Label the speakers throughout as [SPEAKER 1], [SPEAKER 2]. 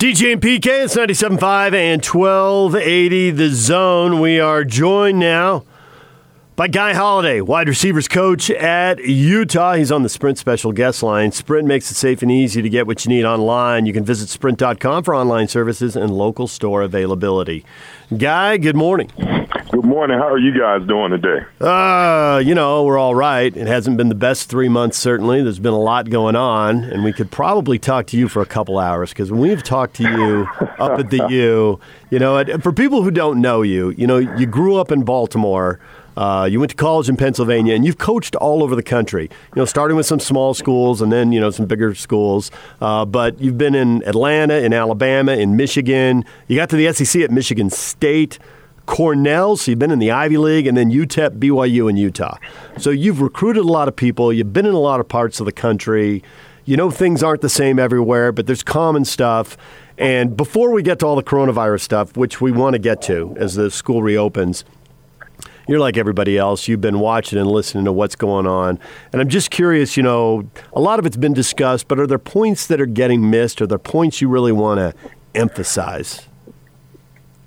[SPEAKER 1] DJ and PK, it's 97.5 and 1280 The Zone. We are joined now by Guy Holliday, wide receivers coach at Utah. He's on the Sprint special guest line. Sprint makes it safe and easy to get what you need online. You can visit sprint.com for online services and local store availability. Guy, good morning.
[SPEAKER 2] Good morning. How are you guys doing today?
[SPEAKER 1] Uh, you know, we're all right. It hasn't been the best three months, certainly. There's been a lot going on, and we could probably talk to you for a couple hours because when we've talked to you up at the U, you know, for people who don't know you, you know, you grew up in Baltimore. Uh, you went to college in Pennsylvania, and you've coached all over the country. You know, starting with some small schools and then you know some bigger schools. Uh, but you've been in Atlanta, in Alabama, in Michigan. You got to the SEC at Michigan State. Cornell, so you've been in the Ivy League, and then UTEP, BYU, and Utah. So you've recruited a lot of people. You've been in a lot of parts of the country. You know things aren't the same everywhere, but there's common stuff. And before we get to all the coronavirus stuff, which we want to get to as the school reopens, you're like everybody else. You've been watching and listening to what's going on. And I'm just curious, you know, a lot of it's been discussed, but are there points that are getting missed? Are there points you really want to emphasize?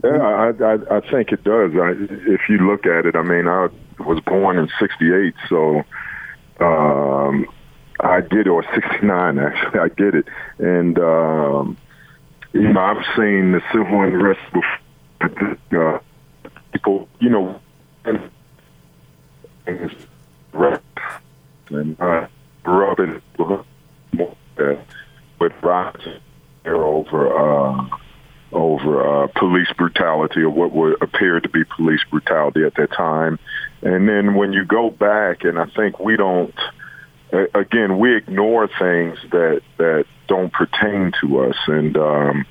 [SPEAKER 2] Yeah, I, I, I think it does. I, if you look at it, I mean, I was born in '68, so um, I did, it, or '69 actually, I did it, and um, you know, I've seen the civil unrest before. Uh, people, you know, and and I grew up in with riots over. Uh, over uh, police brutality or what would appear to be police brutality at that time. And then when you go back, and I think we don't, again, we ignore things that that don't pertain to us. And um,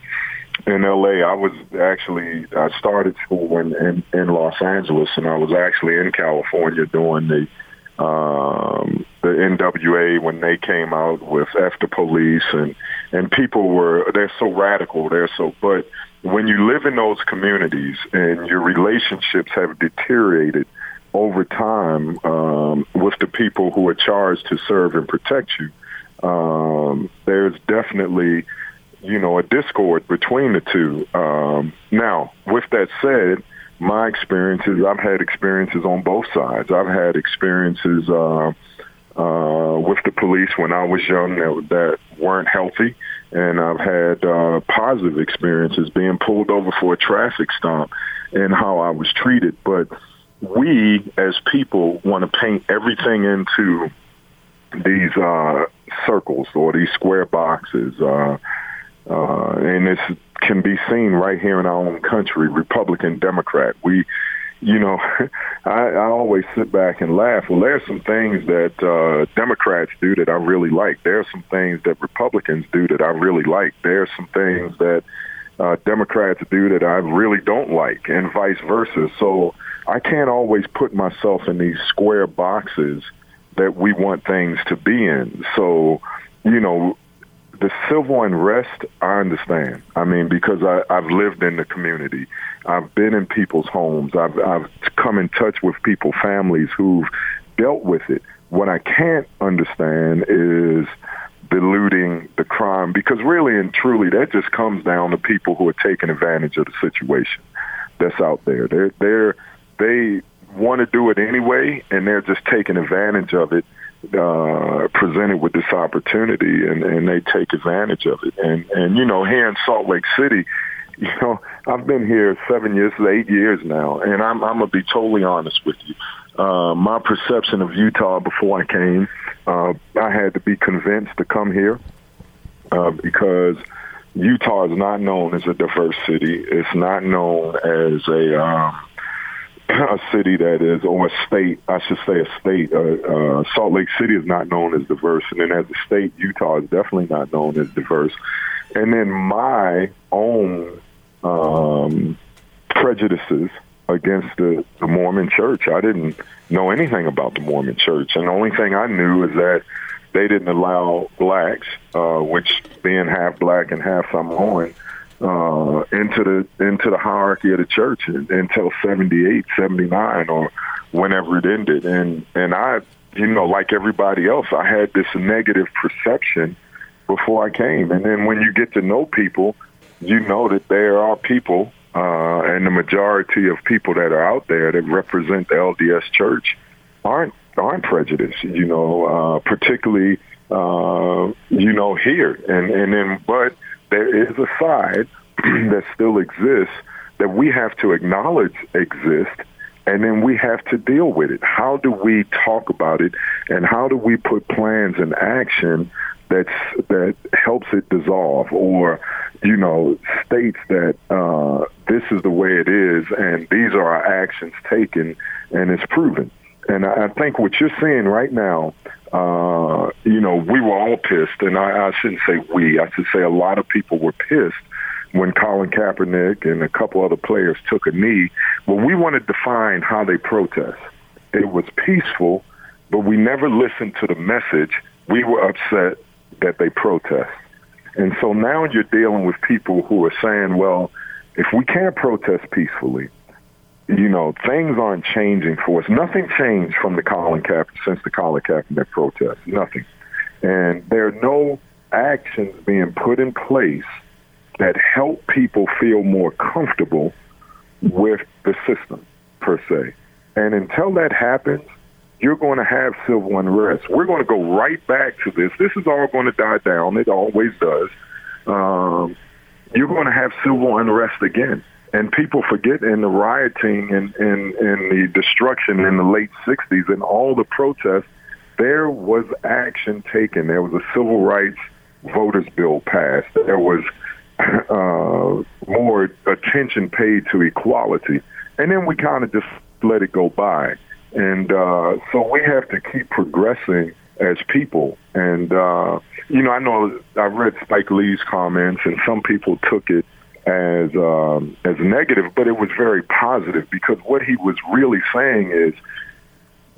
[SPEAKER 2] in LA, I was actually I started school in, in in Los Angeles, and I was actually in California doing the um, the NWA when they came out with the Police and and people were they're so radical they're so but when you live in those communities and your relationships have deteriorated over time um, with the people who are charged to serve and protect you, um, there's definitely you know a discord between the two. Um, now, with that said, my experiences I've had experiences on both sides. I've had experiences. Uh, uh, with the police when I was young that, that weren't healthy. And I've had uh, positive experiences being pulled over for a traffic stop and how I was treated. But we as people want to paint everything into these uh, circles or these square boxes. Uh, uh, and this can be seen right here in our own country, Republican, Democrat. We you know, I, I always sit back and laugh. Well, there are some things that uh, Democrats do that I really like. There are some things that Republicans do that I really like. There are some things that uh, Democrats do that I really don't like, and vice versa. So I can't always put myself in these square boxes that we want things to be in. So, you know, the civil unrest, I understand. I mean, because I, I've lived in the community. I've been in people's homes. I've, I've come in touch with people, families who've dealt with it. What I can't understand is diluting the crime because really and truly that just comes down to people who are taking advantage of the situation that's out there. They're they're they want to do it anyway and they're just taking advantage of it uh, presented with this opportunity and, and they take advantage of it. And, and, you know, here in Salt Lake City, you know, I've been here seven years, eight years now, and I'm, I'm going to be totally honest with you. Uh, my perception of Utah before I came, uh, I had to be convinced to come here uh, because Utah is not known as a diverse city. It's not known as a um, a city that is, or a state, I should say a state. Uh, uh, Salt Lake City is not known as diverse, and then as a state, Utah is definitely not known as diverse. And then my own um, prejudices against the, the Mormon Church. I didn't know anything about the Mormon Church, and the only thing I knew is that they didn't allow blacks, uh, which being half black and half Samoan, uh, into the into the hierarchy of the church until 78, 79, or whenever it ended. And and I, you know, like everybody else, I had this negative perception before I came. And then when you get to know people, you know that there are people, uh, and the majority of people that are out there that represent the LDS Church aren't aren't prejudiced. You know, uh, particularly uh, you know here, and and then but there is a side that still exists that we have to acknowledge exists and then we have to deal with it. How do we talk about it, and how do we put plans in action that's that helps it dissolve, or you know, states that uh, this is the way it is, and these are our actions taken, and it's proven. And I think what you're seeing right now, uh, you know, we were all pissed, and I, I shouldn't say we, I should say a lot of people were pissed when Colin Kaepernick and a couple other players took a knee. Well, we wanted to find how they protest. It was peaceful, but we never listened to the message. We were upset that they protest. And so now you're dealing with people who are saying, well, if we can't protest peacefully, you know, things aren't changing for us. Nothing changed from the Colin Kaepernick since the Colin Kaepernick protest. Nothing. And there are no actions being put in place that help people feel more comfortable with the system per se. And until that happens, you're going to have civil unrest. We're going to go right back to this. This is all going to die down. It always does. Um, you're going to have civil unrest again. And people forget in the rioting and, and, and the destruction in the late 60s and all the protests, there was action taken. There was a civil rights voters bill passed. There was uh, more attention paid to equality. And then we kind of just let it go by. And uh, so we have to keep progressing as people. And, uh, you know, I know I read Spike Lee's comments, and some people took it as um, as negative, but it was very positive because what he was really saying is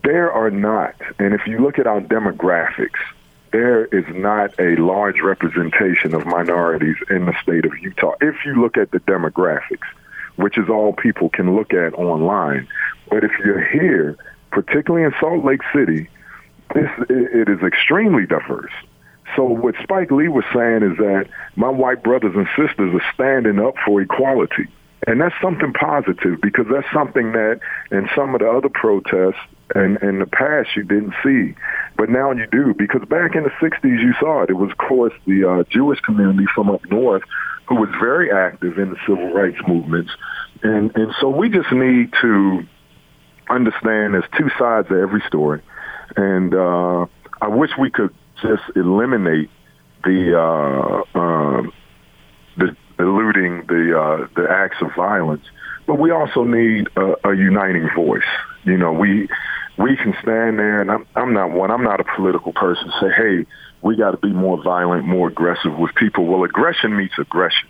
[SPEAKER 2] there are not, and if you look at our demographics, there is not a large representation of minorities in the state of Utah. If you look at the demographics, which is all people can look at online, but if you're here, particularly in Salt Lake City, this it is extremely diverse. So what Spike Lee was saying is that my white brothers and sisters are standing up for equality. And that's something positive because that's something that in some of the other protests and in the past you didn't see, but now you do because back in the '60s you saw it. It was, of course, the uh, Jewish community from up north who was very active in the civil rights movements, and and so we just need to understand there's two sides of every story, and uh, I wish we could just eliminate the uh, uh, the eluding the uh, the acts of violence, but we also need a, a uniting voice. You know, we we can stand there, and I'm, I'm not one. I'm not a political person. Say, hey, we got to be more violent, more aggressive with people. Well, aggression meets aggression,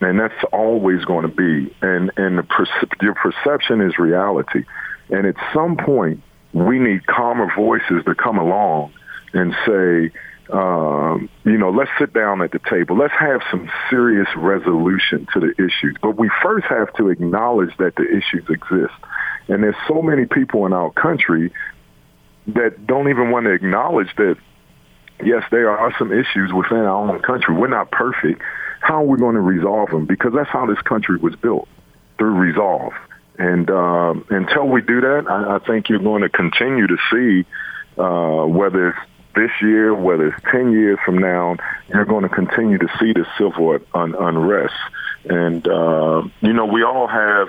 [SPEAKER 2] and that's always going to be. And and the perce- your perception is reality. And at some point, we need calmer voices to come along and say, um, you know, let's sit down at the table. Let's have some serious resolution to the issues. But we first have to acknowledge that the issues exist. And there's so many people in our country that don't even want to acknowledge that, yes, there are some issues within our own country. We're not perfect. How are we going to resolve them? Because that's how this country was built, through resolve. And um, until we do that, I, I think you're going to continue to see uh, whether it's this year, whether it's 10 years from now, you're going to continue to see the civil un- unrest. And, uh, you know, we all have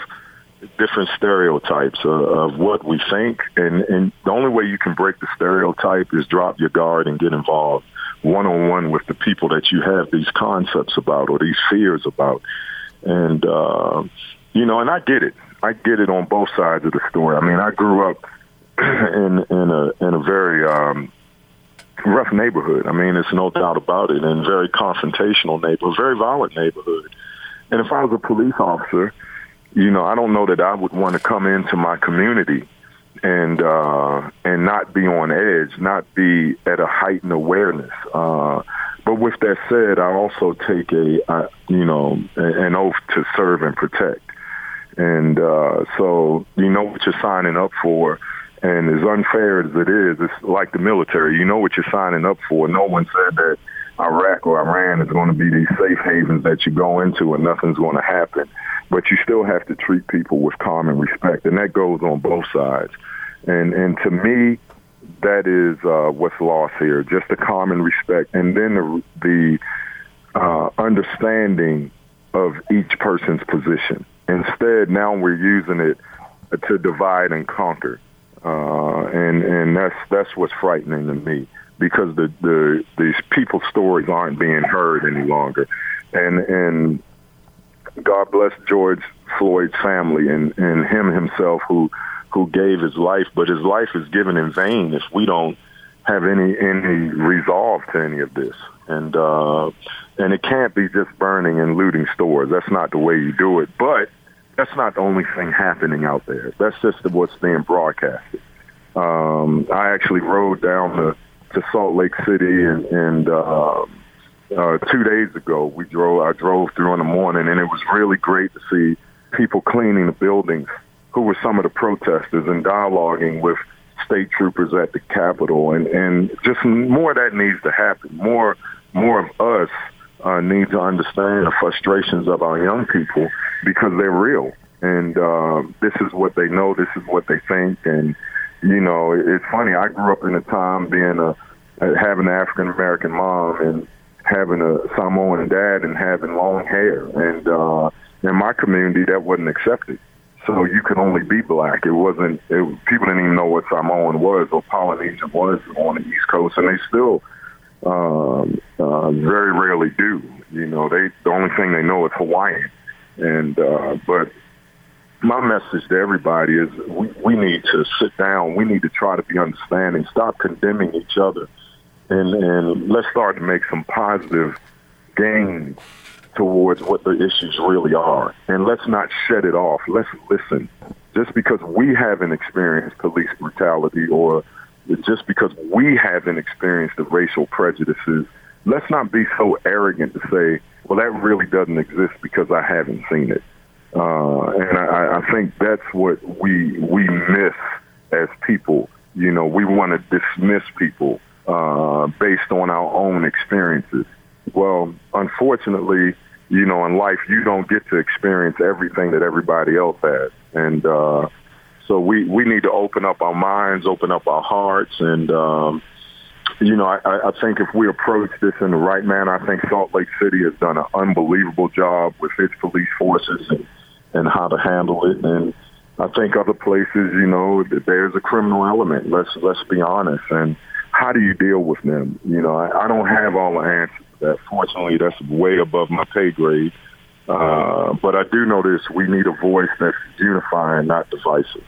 [SPEAKER 2] different stereotypes uh, of what we think. And, and the only way you can break the stereotype is drop your guard and get involved one-on-one with the people that you have these concepts about or these fears about. And, uh, you know, and I get it. I get it on both sides of the story. I mean, I grew up in in a in a very um, rough neighborhood. I mean, it's no doubt about it, and very confrontational neighborhood, very violent neighborhood. And if I was a police officer, you know, I don't know that I would want to come into my community and uh, and not be on edge, not be at a heightened awareness. Uh, but with that said, I also take a, uh, you know, an oath to serve and protect. And uh, so you know what you're signing up for and as unfair as it is, it's like the military. You know what you're signing up for. No one said that Iraq or Iran is going to be these safe havens that you go into and nothing's going to happen. But you still have to treat people with common respect, and that goes on both sides. And and to me, that is uh, what's lost here, just the common respect, and then the, the uh, understanding of each person's position. Instead, now we're using it to divide and conquer, uh, and and that's that's what's frightening to me because the the these people's stories aren't being heard any longer, and and God bless George Floyd's family and and him himself who who gave his life, but his life is given in vain if we don't have any any resolve to any of this. And uh, and it can't be just burning and looting stores. That's not the way you do it. But that's not the only thing happening out there. That's just what's being broadcasted. Um, I actually rode down to, to Salt Lake City and, and uh, uh, two days ago we drove. I drove through in the morning, and it was really great to see people cleaning the buildings who were some of the protesters and dialoguing with state troopers at the Capitol, and and just more of that needs to happen. More more of us uh, need to understand the frustrations of our young people because they're real, and uh, this is what they know, this is what they think, and you know, it's funny. I grew up in a time being a having an African American mom and having a Samoan dad and having long hair, and uh, in my community that wasn't accepted so you could only be black. It wasn't. It, people didn't even know what Samoan was or Polynesian was on the East Coast, and they still um, uh, very rarely do. You know, they the only thing they know is Hawaiian, and uh, but my message to everybody is we, we need to sit down. We need to try to be understanding. Stop condemning each other, and and let's start to make some positive gains towards what the issues really are. And let's not shut it off. Let's listen. Just because we haven't experienced police brutality or just because we haven't experienced the racial prejudices, let's not be so arrogant to say, well, that really doesn't exist because I haven't seen it. Uh, and I, I think that's what we we miss as people. You know, we want to dismiss people uh, based on our own experiences. Well, unfortunately, you know, in life, you don't get to experience everything that everybody else has. And uh, so we, we need to open up our minds, open up our hearts. And, um, you know, I, I think if we approach this in the right manner, I think Salt Lake City has done an unbelievable job with its police forces and, and how to handle it. And I think other places, you know, there's a criminal element. Let's let's be honest. And how do you deal with them? You know, I, I don't have all the answers that. Fortunately, that's way above my pay grade. Uh, but I do know this: we need a voice that's unifying, not divisive.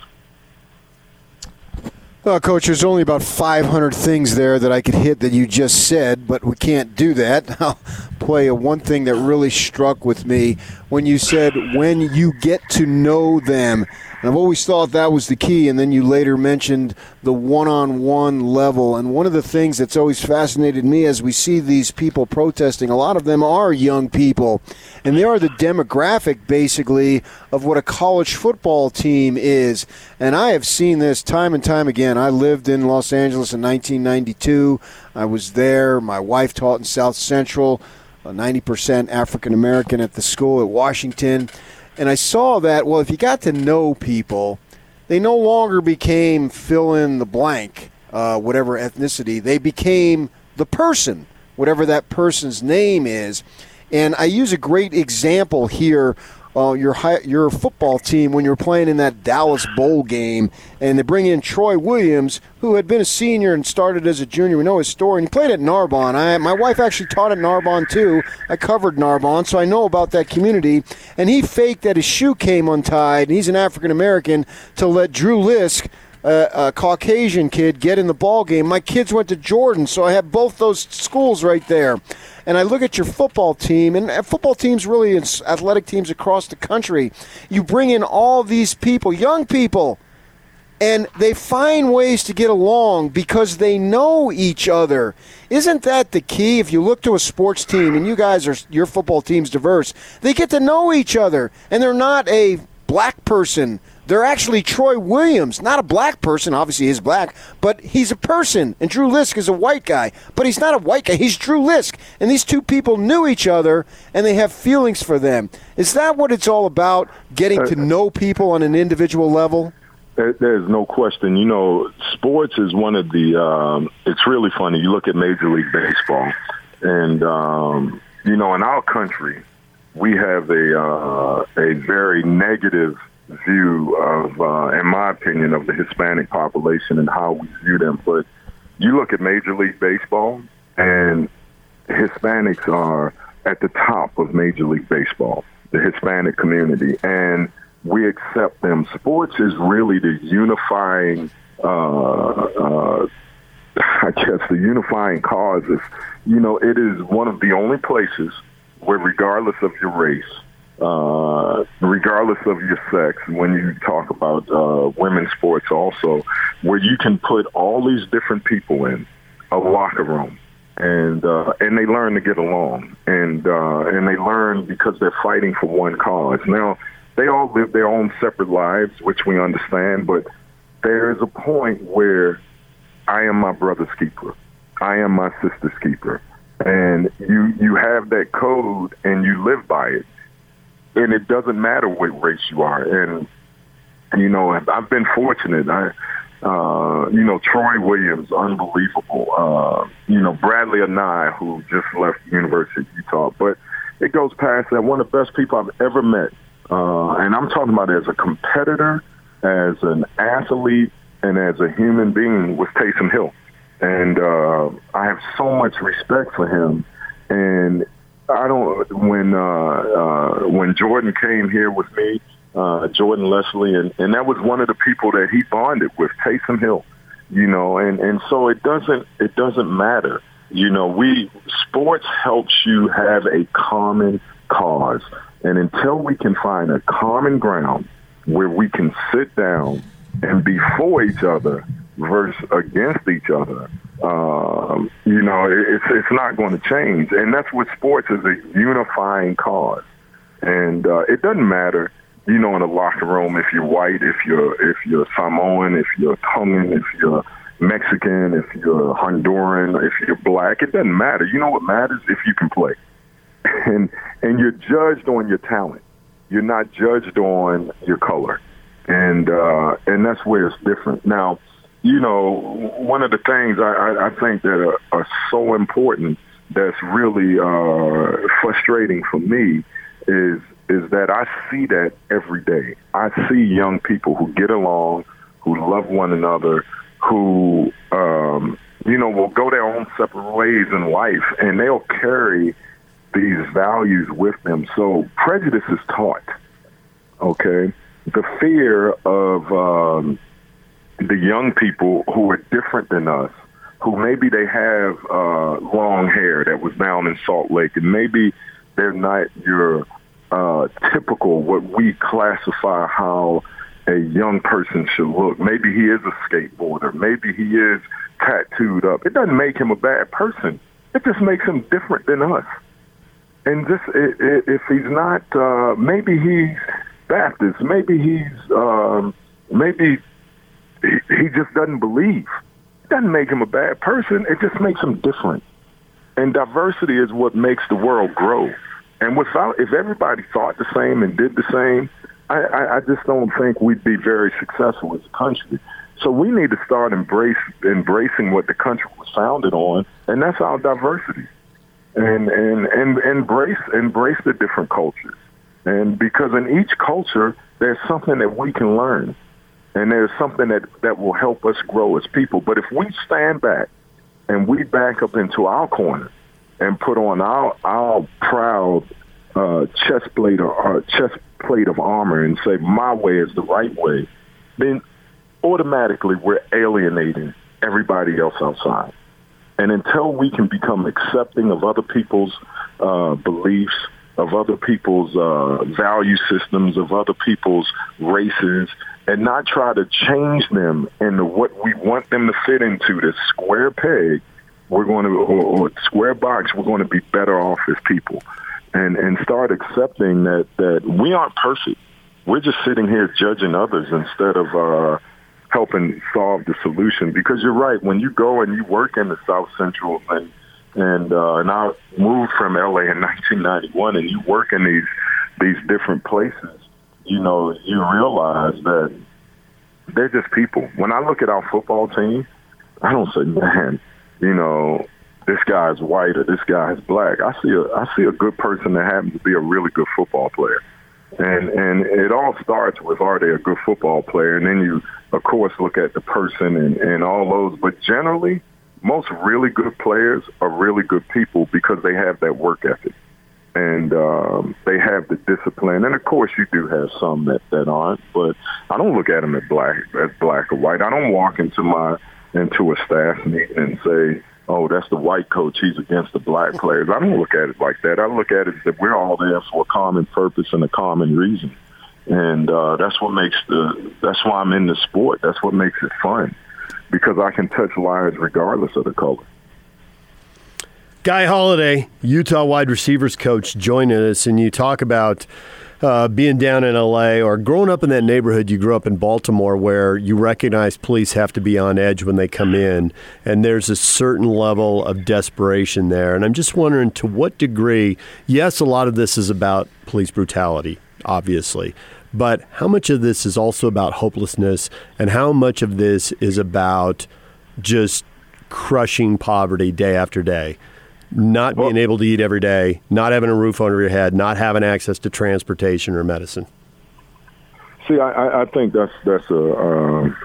[SPEAKER 3] Well, Coach, there's only about 500 things there that I could hit that you just said, but we can't do that. I'll play a one thing that really struck with me when you said, when you get to know them. And I've always thought that was the key. And then you later mentioned the one on one level. And one of the things that's always fascinated me as we see these people protesting, a lot of them are young people. And they are the demographic, basically, of what a college football team is. And I have seen this time and time again. I lived in Los Angeles in 1992. I was there. My wife taught in South Central, 90% African American at the school at Washington. And I saw that, well, if you got to know people, they no longer became fill in the blank, uh, whatever ethnicity. They became the person, whatever that person's name is. And I use a great example here uh, your high, your football team when you're playing in that Dallas Bowl game, and they bring in Troy Williams, who had been a senior and started as a junior. We know his story, and he played at Narbonne. I, my wife actually taught at Narbonne too. I covered Narbonne, so I know about that community. And he faked that his shoe came untied, and he's an African American to let Drew Lisk a Caucasian kid get in the ball game. My kids went to Jordan, so I have both those schools right there and I look at your football team, and uh, football teams really, athletic teams across the country, you bring in all these people, young people, and they find ways to get along because they know each other. Isn't that the key? If you look to a sports team, and you guys are, your football team's diverse, they get to know each other, and they're not a black person. They're actually Troy Williams, not a black person. Obviously, he's black, but he's a person. And Drew Lisk is a white guy, but he's not a white guy. He's Drew Lisk. And these two people knew each other, and they have feelings for them. Is that what it's all about? Getting to know people on an individual level?
[SPEAKER 2] There's no question. You know, sports is one of the. Um, it's really funny. You look at Major League Baseball, and um, you know, in our country, we have a uh, a very negative view of, uh, in my opinion, of the Hispanic population and how we view them. But you look at Major League Baseball, and Hispanics are at the top of Major League Baseball, the Hispanic community, and we accept them. Sports is really the unifying, uh, uh, I guess, the unifying cause. Is, you know, it is one of the only places where, regardless of your race, uh, regardless of your sex, when you talk about uh, women's sports also, where you can put all these different people in a locker room and uh, and they learn to get along, and uh, and they learn because they're fighting for one cause. Now, they all live their own separate lives, which we understand, but there is a point where I am my brother's keeper. I am my sister's keeper. And you, you have that code and you live by it. And it doesn't matter what race you are. And, you know, I've been fortunate. I, uh, you know, Troy Williams, unbelievable. Uh, you know, Bradlee Anae, who just left the University of Utah. But it goes past that. One of the best people I've ever met uh, and I'm talking about as a competitor, as an athlete, and as a human being was Taysom Hill. And uh, I have so much respect for him. And I don't when uh, uh, when Jordan came here with me, uh, Jordan Leslie, and, and that was one of the people that he bonded with, Taysom Hill. You know, and and so it doesn't it doesn't matter. You know, we sports helps you have a common cause. And until we can find a common ground where we can sit down and be for each other versus against each other, um, you know, it's it's not going to change. And that's what sports is a unifying cause. And uh, it doesn't matter, you know, in a locker room if you're white, if you're if you're Samoan, if you're Tongan, if you're Mexican, if you're Honduran, if you're black. It doesn't matter. You know what matters? If you can play. and and you're judged on your talent. You're not judged on your color, and uh, and that's where it's different. Now, you know, one of the things I, I, think that are, are so important that's really uh, frustrating for me is is that I see that every day. I see young people who get along, who love one another, who um, you know will go their own separate ways in life, and they'll carry these values with them. So prejudice is taught. Okay, the fear of um, the young people who are different than us, who maybe they have uh, long hair that was down in Salt Lake, and maybe they're not your uh, typical what we classify how a young person should look. Maybe he is a skateboarder. Maybe he is tattooed up. It doesn't make him a bad person. It just makes him different than us and just if he's not, uh, maybe he's Baptist, maybe he's, um, maybe he, he just doesn't believe. It doesn't make him a bad person. It just makes him different. And diversity is what makes the world grow. And without, if everybody thought the same and did the same, I, I, I just don't think we'd be very successful as a country. So we need to start embrace, embracing what the country was founded on, and that's our diversity and and and embrace embrace the different cultures. And because in each culture, there's something that we can learn, and there's something that that will help us grow as people. But if we stand back and we back up into our corner and put on our our proud uh, chest plate or chest plate of armor and say my way is the right way, then automatically we're alienating everybody else outside. And until we can become accepting of other people's uh, beliefs, of other people's uh, value systems, of other people's races, and not try to change them into what we want them to fit into, this square peg, we're going to, or, or square box, we're going to be better off as people. And, and start accepting that, that we aren't perfect. we're just sitting here judging others instead of uh, helping solve the solution. Because you're right, when you go and you work in the South Central and and uh, and I moved from LA in 1991, and you work in these these different places, you know, you realize that they're just people. When I look at our football team, I don't say, man, you know, this guy's white or this guy's black. I see a I see a good person that happens to be a really good football player. And and it all starts with are they a good football player? And then you of course look at the person and, and all those. But generally most really good players are really good people because they have that work ethic and um, they have the discipline. And of course, you do have some that that aren't, but I don't look at them as black as black or white. I don't walk into my into a staff meeting and say, "Oh, that's the white coach. He's against the black players." I don't look at it like that. I look at it that we're all there for a common purpose and a common reason, and uh, that's what makes the. That's why I'm in the sport. That's what makes it fun because I can touch lives regardless of the color.
[SPEAKER 1] Guy Holliday, Utah wide receivers coach, joining us, and you talk about uh, being down in LA or growing up in that neighborhood you grew up in Baltimore where you recognize police have to be on edge when they come in, and there's a certain level of desperation there. And I'm just wondering to what degree, yes, a lot of this is about police brutality, obviously, but how much of this is also about hopelessness, and how much of this is about just crushing poverty day after day? Not well, being able to eat every day, not having a roof over your head, not having access to transportation or medicine.
[SPEAKER 2] See, I, I think that's that's a um,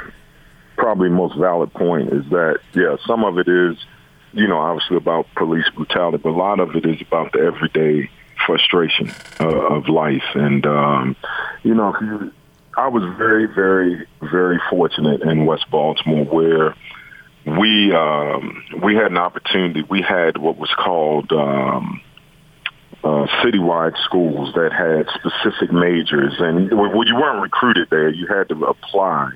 [SPEAKER 2] probably most valid point. Is that yeah, some of it is, you know, obviously about police brutality, but a lot of it is about the everyday frustration uh, of life. And, um, you know, I was very, very, very fortunate in West Baltimore where we um, we had an opportunity. We had what was called um, uh, citywide schools that had specific majors, and when you weren't recruited there, you had to apply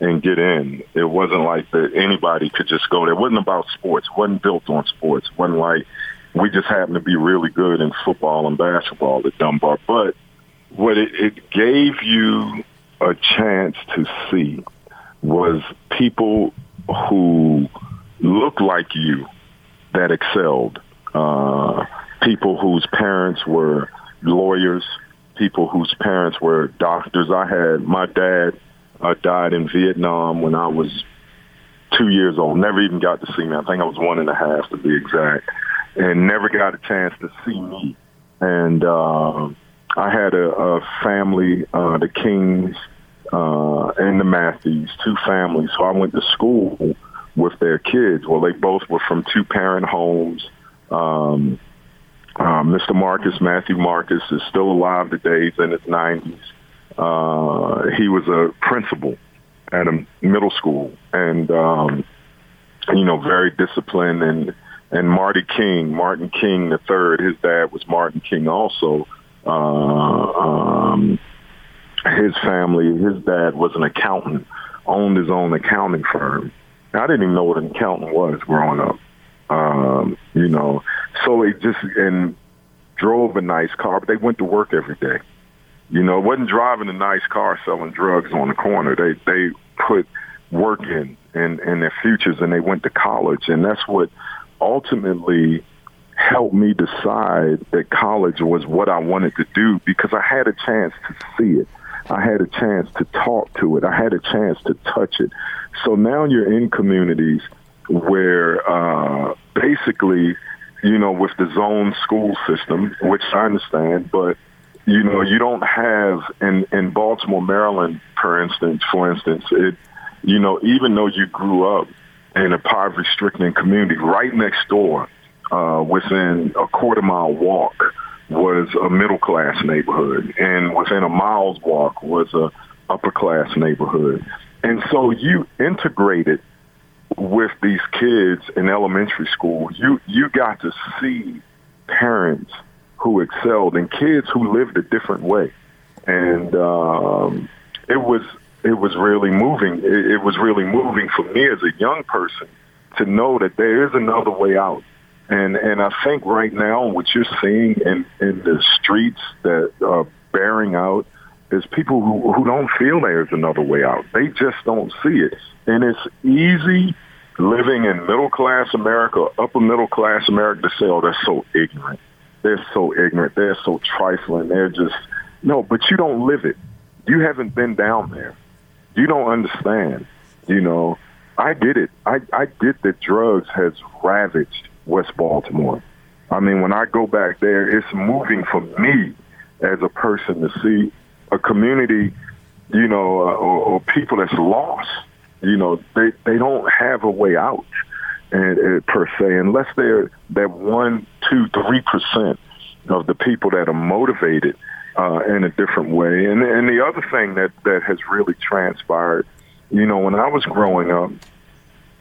[SPEAKER 2] and get in. It wasn't like that anybody could just go there. It wasn't about sports. It wasn't built on sports. It wasn't like we just happened to be really good in football and basketball at Dunbar. But what it, it gave you a chance to see was people who looked like you that excelled. Uh, people whose parents were lawyers, people whose parents were doctors. I had my dad uh, died in Vietnam when I was two years old. Never even got to see me. I think I was one and a half to be exact and never got a chance to see me. And uh, I had a, a family, uh, the Kings uh, and the Matthews, two families. So I went to school with their kids. Well, they both were from two-parent homes. Um, uh, Mr. Marcus, Matthew Marcus, is still alive today. He's in his 90s. Uh, he was a principal at a middle school and, um, you know, very disciplined and and Marty King, Martin King the third. His dad was Martin King also. Uh, um, his family, his dad was an accountant, owned his own accounting firm. I didn't even know what an accountant was growing up. Um, you know, so they just and drove a nice car, but they went to work every day. You know, it wasn't driving a nice car selling drugs on the corner. They they put work in in, in their futures and they went to college and that's what ultimately helped me decide that college was what I wanted to do because I had a chance to see it. I had a chance to talk to it. I had a chance to touch it. So now you're in communities where uh, basically, you know, with the zone school system, which I understand, but you know, you don't have in in Baltimore, Maryland, for instance, for instance, it, you know, even though you grew up in a poverty-stricken community right next door, uh, within a quarter mile walk, was a middle-class neighborhood, and within a mile's walk was a upper-class neighborhood. And so you integrated with these kids in elementary school. You you got to see parents who excelled and kids who lived a different way, and um, it was it was really moving. It, it was really moving for me as a young person to know that there is another way out. And and I think right now what you're seeing in in the streets that are bearing out is people who, who don't feel there's another way out. They just don't see it. And it's easy living in middle class America, upper middle class America to say, oh, they're so ignorant. They're so ignorant. They're so trifling. They're just, no, but you don't live it. You haven't been down there. You don't understand. You know, I get it. I, I get that drugs has ravaged West Baltimore. I mean, when I go back there, it's moving for me as a person to see a community, you know, uh, or, or people that's lost. You know, they they don't have a way out, and, and per se, unless they're that one, two, three percent of the people that are motivated uh, in a different way. And and the other thing that that has really transpired, you know, when I was growing up,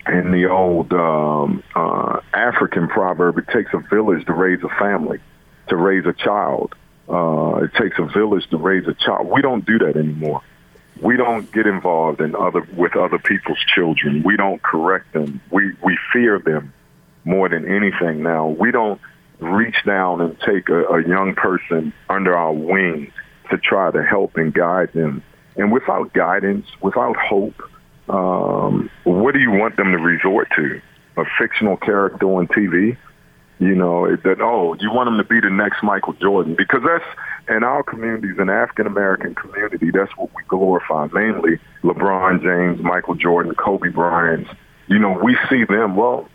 [SPEAKER 2] in the old um, uh, African proverb, it takes a village to raise a family, to raise a child. Uh, it takes a village to raise a child. We don't do that anymore. We don't get involved in other with other people's children. We don't correct them. We we fear them more than anything now. We don't reach down and take a, a young person under our wing to try to help and guide them. And without guidance, without hope, um, what do you want them to resort to? A fictional character on TV? You know, that, oh, you want them to be the next Michael Jordan? Because that's, in our communities, in African American community, that's what we glorify, mainly LeBron James, Michael Jordan, Kobe Bryant. You know, we see them, well,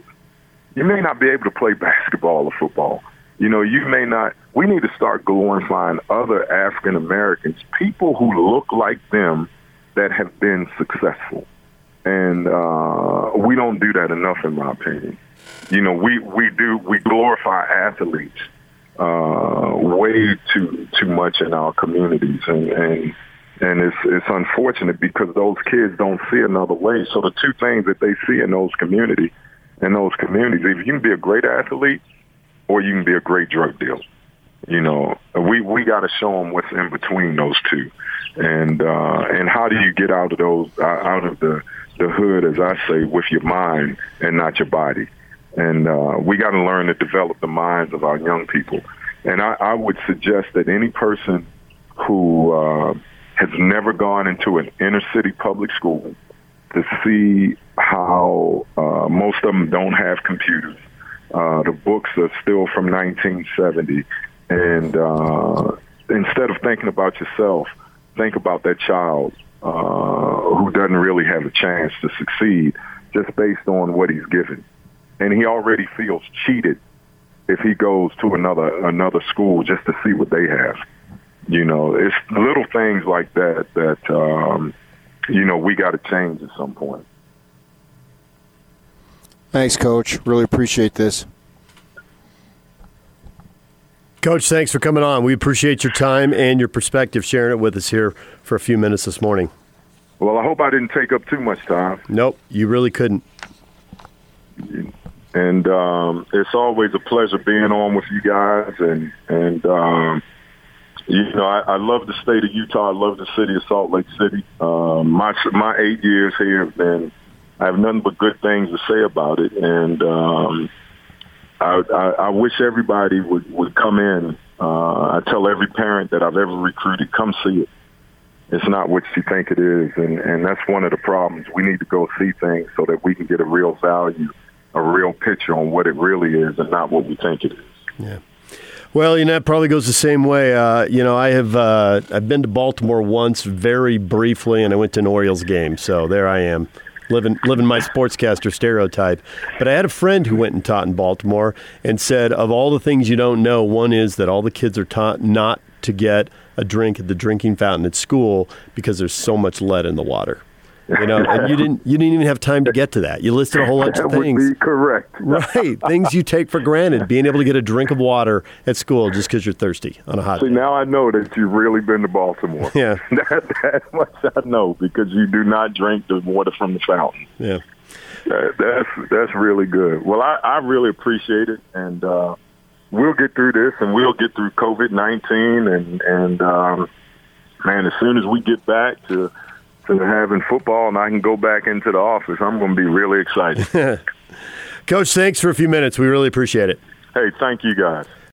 [SPEAKER 2] you may not be able to play basketball or football. You know, you may not. We need to start glorifying other African Americans, people who look like them that have been successful and uh, we don't do that enough, in my opinion. You know, we we do we glorify athletes uh, way too too much in our communities, and and and it's it's unfortunate because those kids don't see another way. So the two things that they see in those community in those communities, if you can be a great athlete or you can be a great drug dealer. You know, we we got to show them what's in between those two, and uh, and how do you get out of those uh, out of the the hood, as I say, with your mind and not your body. And uh, we got to learn to develop the minds of our young people. And I, I would suggest that any person who uh, has never gone into an inner city public school to see how uh, most of them don't have computers. Uh, the books are still from 1970. And uh, instead of thinking about yourself, think about that child uh, who doesn't really have a chance to succeed just based on what he's given. And he already feels cheated if he goes to another another school just to see what they have. You know, it's little things like that that um, you know we got to change at some point.
[SPEAKER 3] Thanks, Coach. Really appreciate this.
[SPEAKER 1] Coach, thanks for coming on. We appreciate your time and your perspective, sharing it with us here for a few minutes this morning.
[SPEAKER 2] Well, I hope I didn't take up too much time.
[SPEAKER 1] Nope, you really couldn't.
[SPEAKER 2] And um, it's always a pleasure being on with you guys. And and um, you know, I, I love the state of Utah. I love the city of Salt Lake City. Um, my my eight years here have been. I have nothing but good things to say about it, and um, I, I, I wish everybody would, would come in. Uh, I tell every parent that I've ever recruited, come see it. It's not what you think it is, and, and that's one of the problems. We need to go see things so that we can get a real value, a real picture on what it really is, and not what we think it is.
[SPEAKER 1] Yeah. Well, you know, it probably goes the same way. Uh, you know, I have uh, I've been to Baltimore once, very briefly, and I went to an Orioles game. So there I am living living my sportscaster stereotype. But I had a friend who went and taught in Baltimore and said of all the things you don't know, one is that all the kids are taught not to get a drink at the drinking fountain at school because there's so much lead in the water. You know, and you didn't you didn't even have time to get to that. You listed a whole bunch of things.
[SPEAKER 2] Would be correct.
[SPEAKER 1] right, things you take for granted. Being able to get a drink of water at school just because you're thirsty on a hot
[SPEAKER 2] See,
[SPEAKER 1] day.
[SPEAKER 2] now I know that you've really been to Baltimore.
[SPEAKER 1] Yeah,
[SPEAKER 2] that, that much I know because you do not drink the water from the fountain.
[SPEAKER 1] Yeah,
[SPEAKER 2] that, that's that's really good. Well, I, I really appreciate it, and uh, we'll get through this, and we'll get through COVID nineteen, and and um, man, as soon as we get back to to having football and I can go back into the office, I'm going to be really excited.
[SPEAKER 1] Coach, thanks for a few minutes. We really appreciate it.
[SPEAKER 2] Hey, thank you guys.